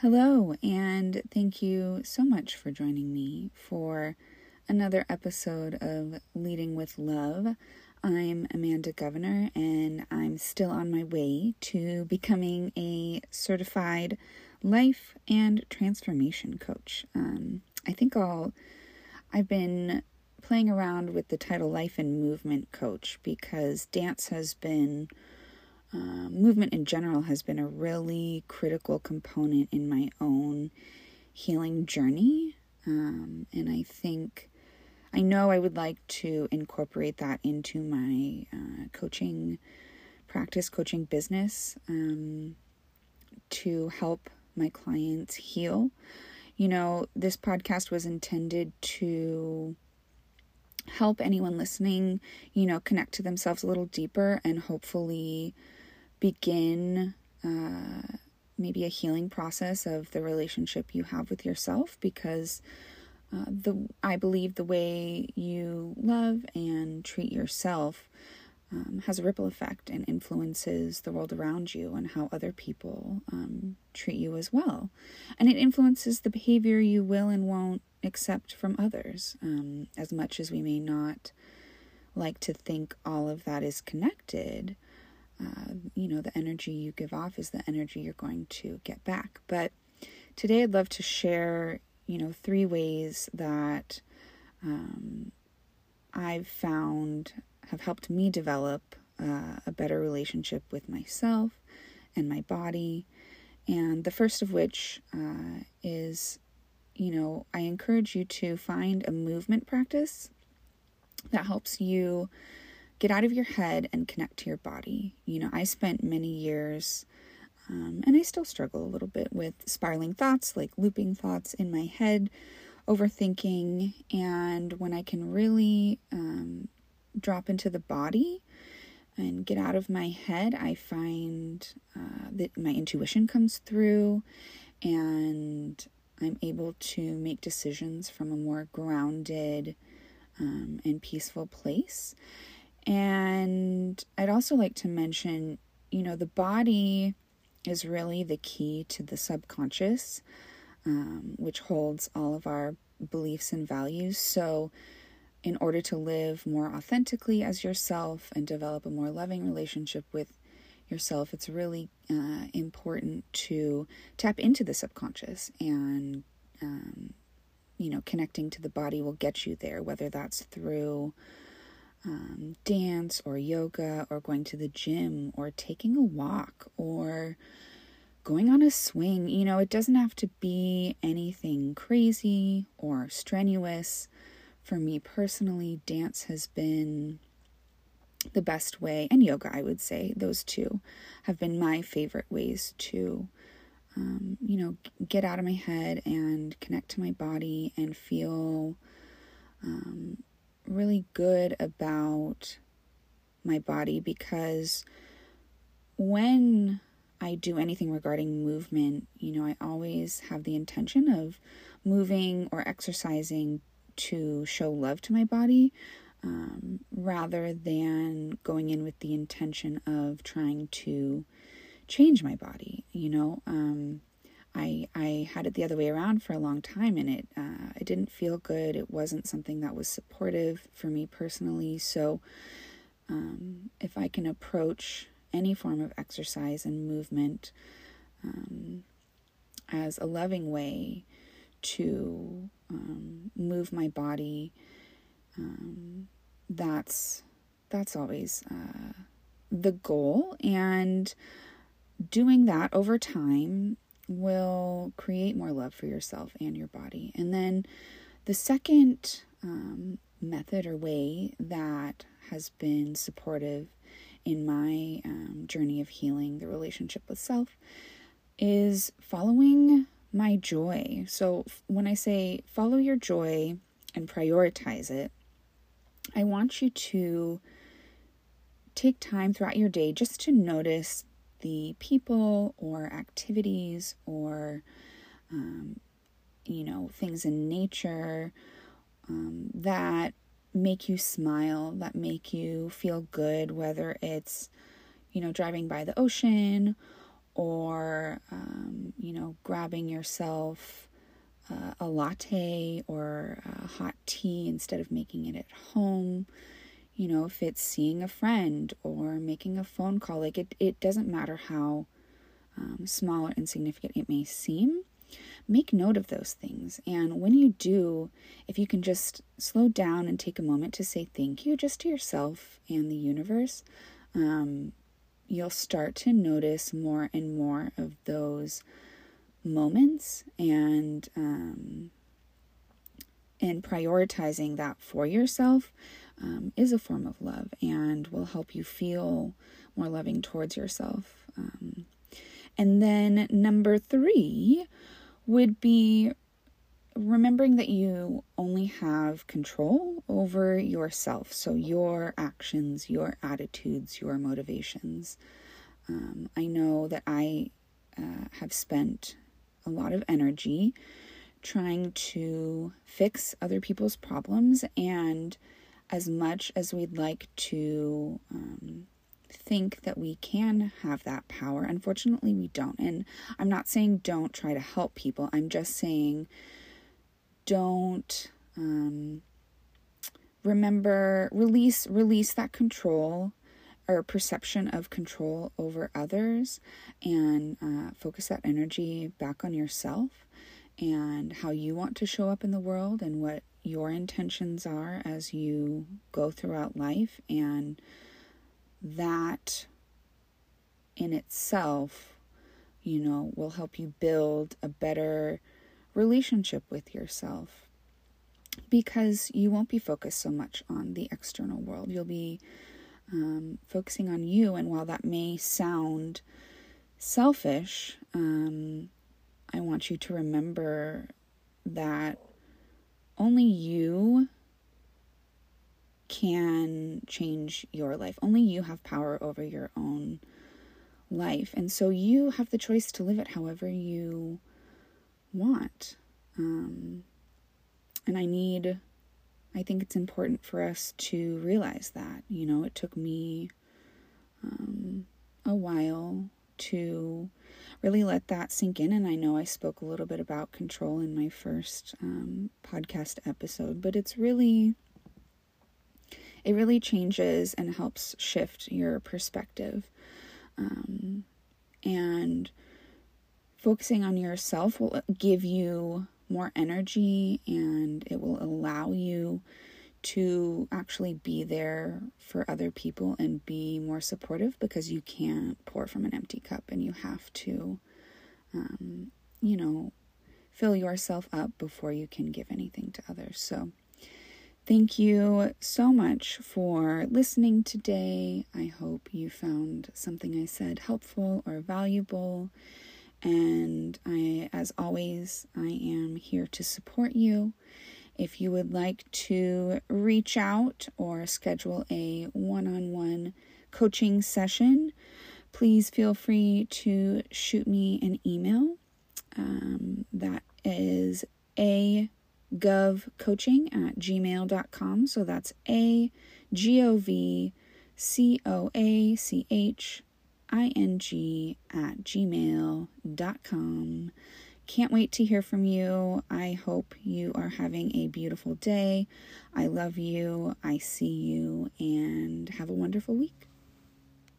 Hello, and thank you so much for joining me for another episode of Leading with Love. I'm Amanda Govenar, and I'm still on my way to becoming a certified life and transformation coach. Um, I think I'll, I've been playing around with the title Life and Movement Coach because dance has been uh, movement in general has been a really critical component in my own healing journey. Um, and I think, I know I would like to incorporate that into my uh, coaching practice, coaching business um, to help my clients heal. You know, this podcast was intended to help anyone listening, you know, connect to themselves a little deeper and hopefully begin uh, maybe a healing process of the relationship you have with yourself because uh, the I believe the way you love and treat yourself um, has a ripple effect and influences the world around you and how other people um, treat you as well. And it influences the behavior you will and won't accept from others. Um, as much as we may not like to think all of that is connected, uh, you know, the energy you give off is the energy you're going to get back. But today I'd love to share, you know, three ways that um, I've found have helped me develop uh, a better relationship with myself and my body. And the first of which uh, is, you know, I encourage you to find a movement practice that helps you get out of your head and connect to your body. You know, I spent many years, um, and I still struggle a little bit with spiraling thoughts, like looping thoughts in my head, overthinking. And when I can really um, drop into the body and get out of my head, I find uh, that my intuition comes through and I'm able to make decisions from a more grounded um, and peaceful place. And I'd also like to mention, you know, the body is really the key to the subconscious, um, which holds all of our beliefs and values. So, in order to live more authentically as yourself and develop a more loving relationship with yourself, it's really uh, important to tap into the subconscious and, um, you know, connecting to the body will get you there, whether that's through um, dance or yoga or going to the gym or taking a walk or going on a swing. You know, it doesn't have to be anything crazy or strenuous. For me personally, dance has been the best way, and yoga, I would say, those two have been my favorite ways to, um, you know, get out of my head and connect to my body and feel um, really good about my body because when I do anything regarding movement, you know, I always have the intention of moving or exercising to show love to my body um, rather than going in with the intention of trying to change my body, you know. Um, I I had it the other way around for a long time, and it uh, it didn't feel good. It wasn't something that was supportive for me personally. So, um, if I can approach any form of exercise and movement um, as a loving way to um, move my body, um, that's that's always uh, the goal, and doing that over time will create more love for yourself and your body. And then the second um, method or way that has been supportive in my um, journey of healing the relationship with self is following my joy. So when I say follow your joy and prioritize it, I want you to take time throughout your day just to notice the people or activities or, um, you know, things in nature um, that make you smile, that make you feel good, whether it's, you know, driving by the ocean or, um, you know, grabbing yourself uh, a latte or a hot tea instead of making it at home. You know, if it's seeing a friend or making a phone call, like it, it doesn't matter how um, small or insignificant it may seem. Make note of those things. And when you do, if you can just slow down and take a moment to say thank you just to yourself and the universe, um, you'll start to notice more and more of those moments and um, and prioritizing that for yourself um, is a form of love and will help you feel more loving towards yourself. Um, and then number three would be remembering that you only have control over yourself. So, your actions, your attitudes, your motivations. Um, I know that I uh, have spent a lot of energy trying to fix other people's problems, and as much as we'd like to um, think that we can have that power, unfortunately, we don't. And I'm not saying don't try to help people, I'm just saying don't um, remember release release that control or perception of control over others and uh, focus that energy back on yourself and how you want to show up in the world and what your intentions are as you go throughout life. And that in itself you know will help you build a better relationship with yourself. Because you won't be focused so much on the external world. You'll be um, focusing on you, and while that may sound selfish, um, I want you to remember that only you can change your life. Only you have power over your own life. And so you have the choice to live it however you want. Um, and I need, I think it's important for us to realize that. You know, it took me um, a while to really let that sink in. And I know I spoke a little bit about control in my first um, podcast episode, but it's really, it really changes and helps shift your perspective. Um, and focusing on yourself will give you more energy and it will allow you to actually be there for other people and be more supportive because you can't pour from an empty cup and you have to, um, you know, fill yourself up before you can give anything to others. So, thank you so much for listening today. I hope you found something I said helpful or valuable. And I, as always, I am here to support you. If you would like to reach out or schedule a one on one coaching session, please feel free to shoot me an email. Um, that is a govcoaching at gmail.com. So that's a g o v c o a c h ing at gmail.com. Can't wait to hear from you. I hope you are having a beautiful day. I love you. I see you, and have a wonderful week.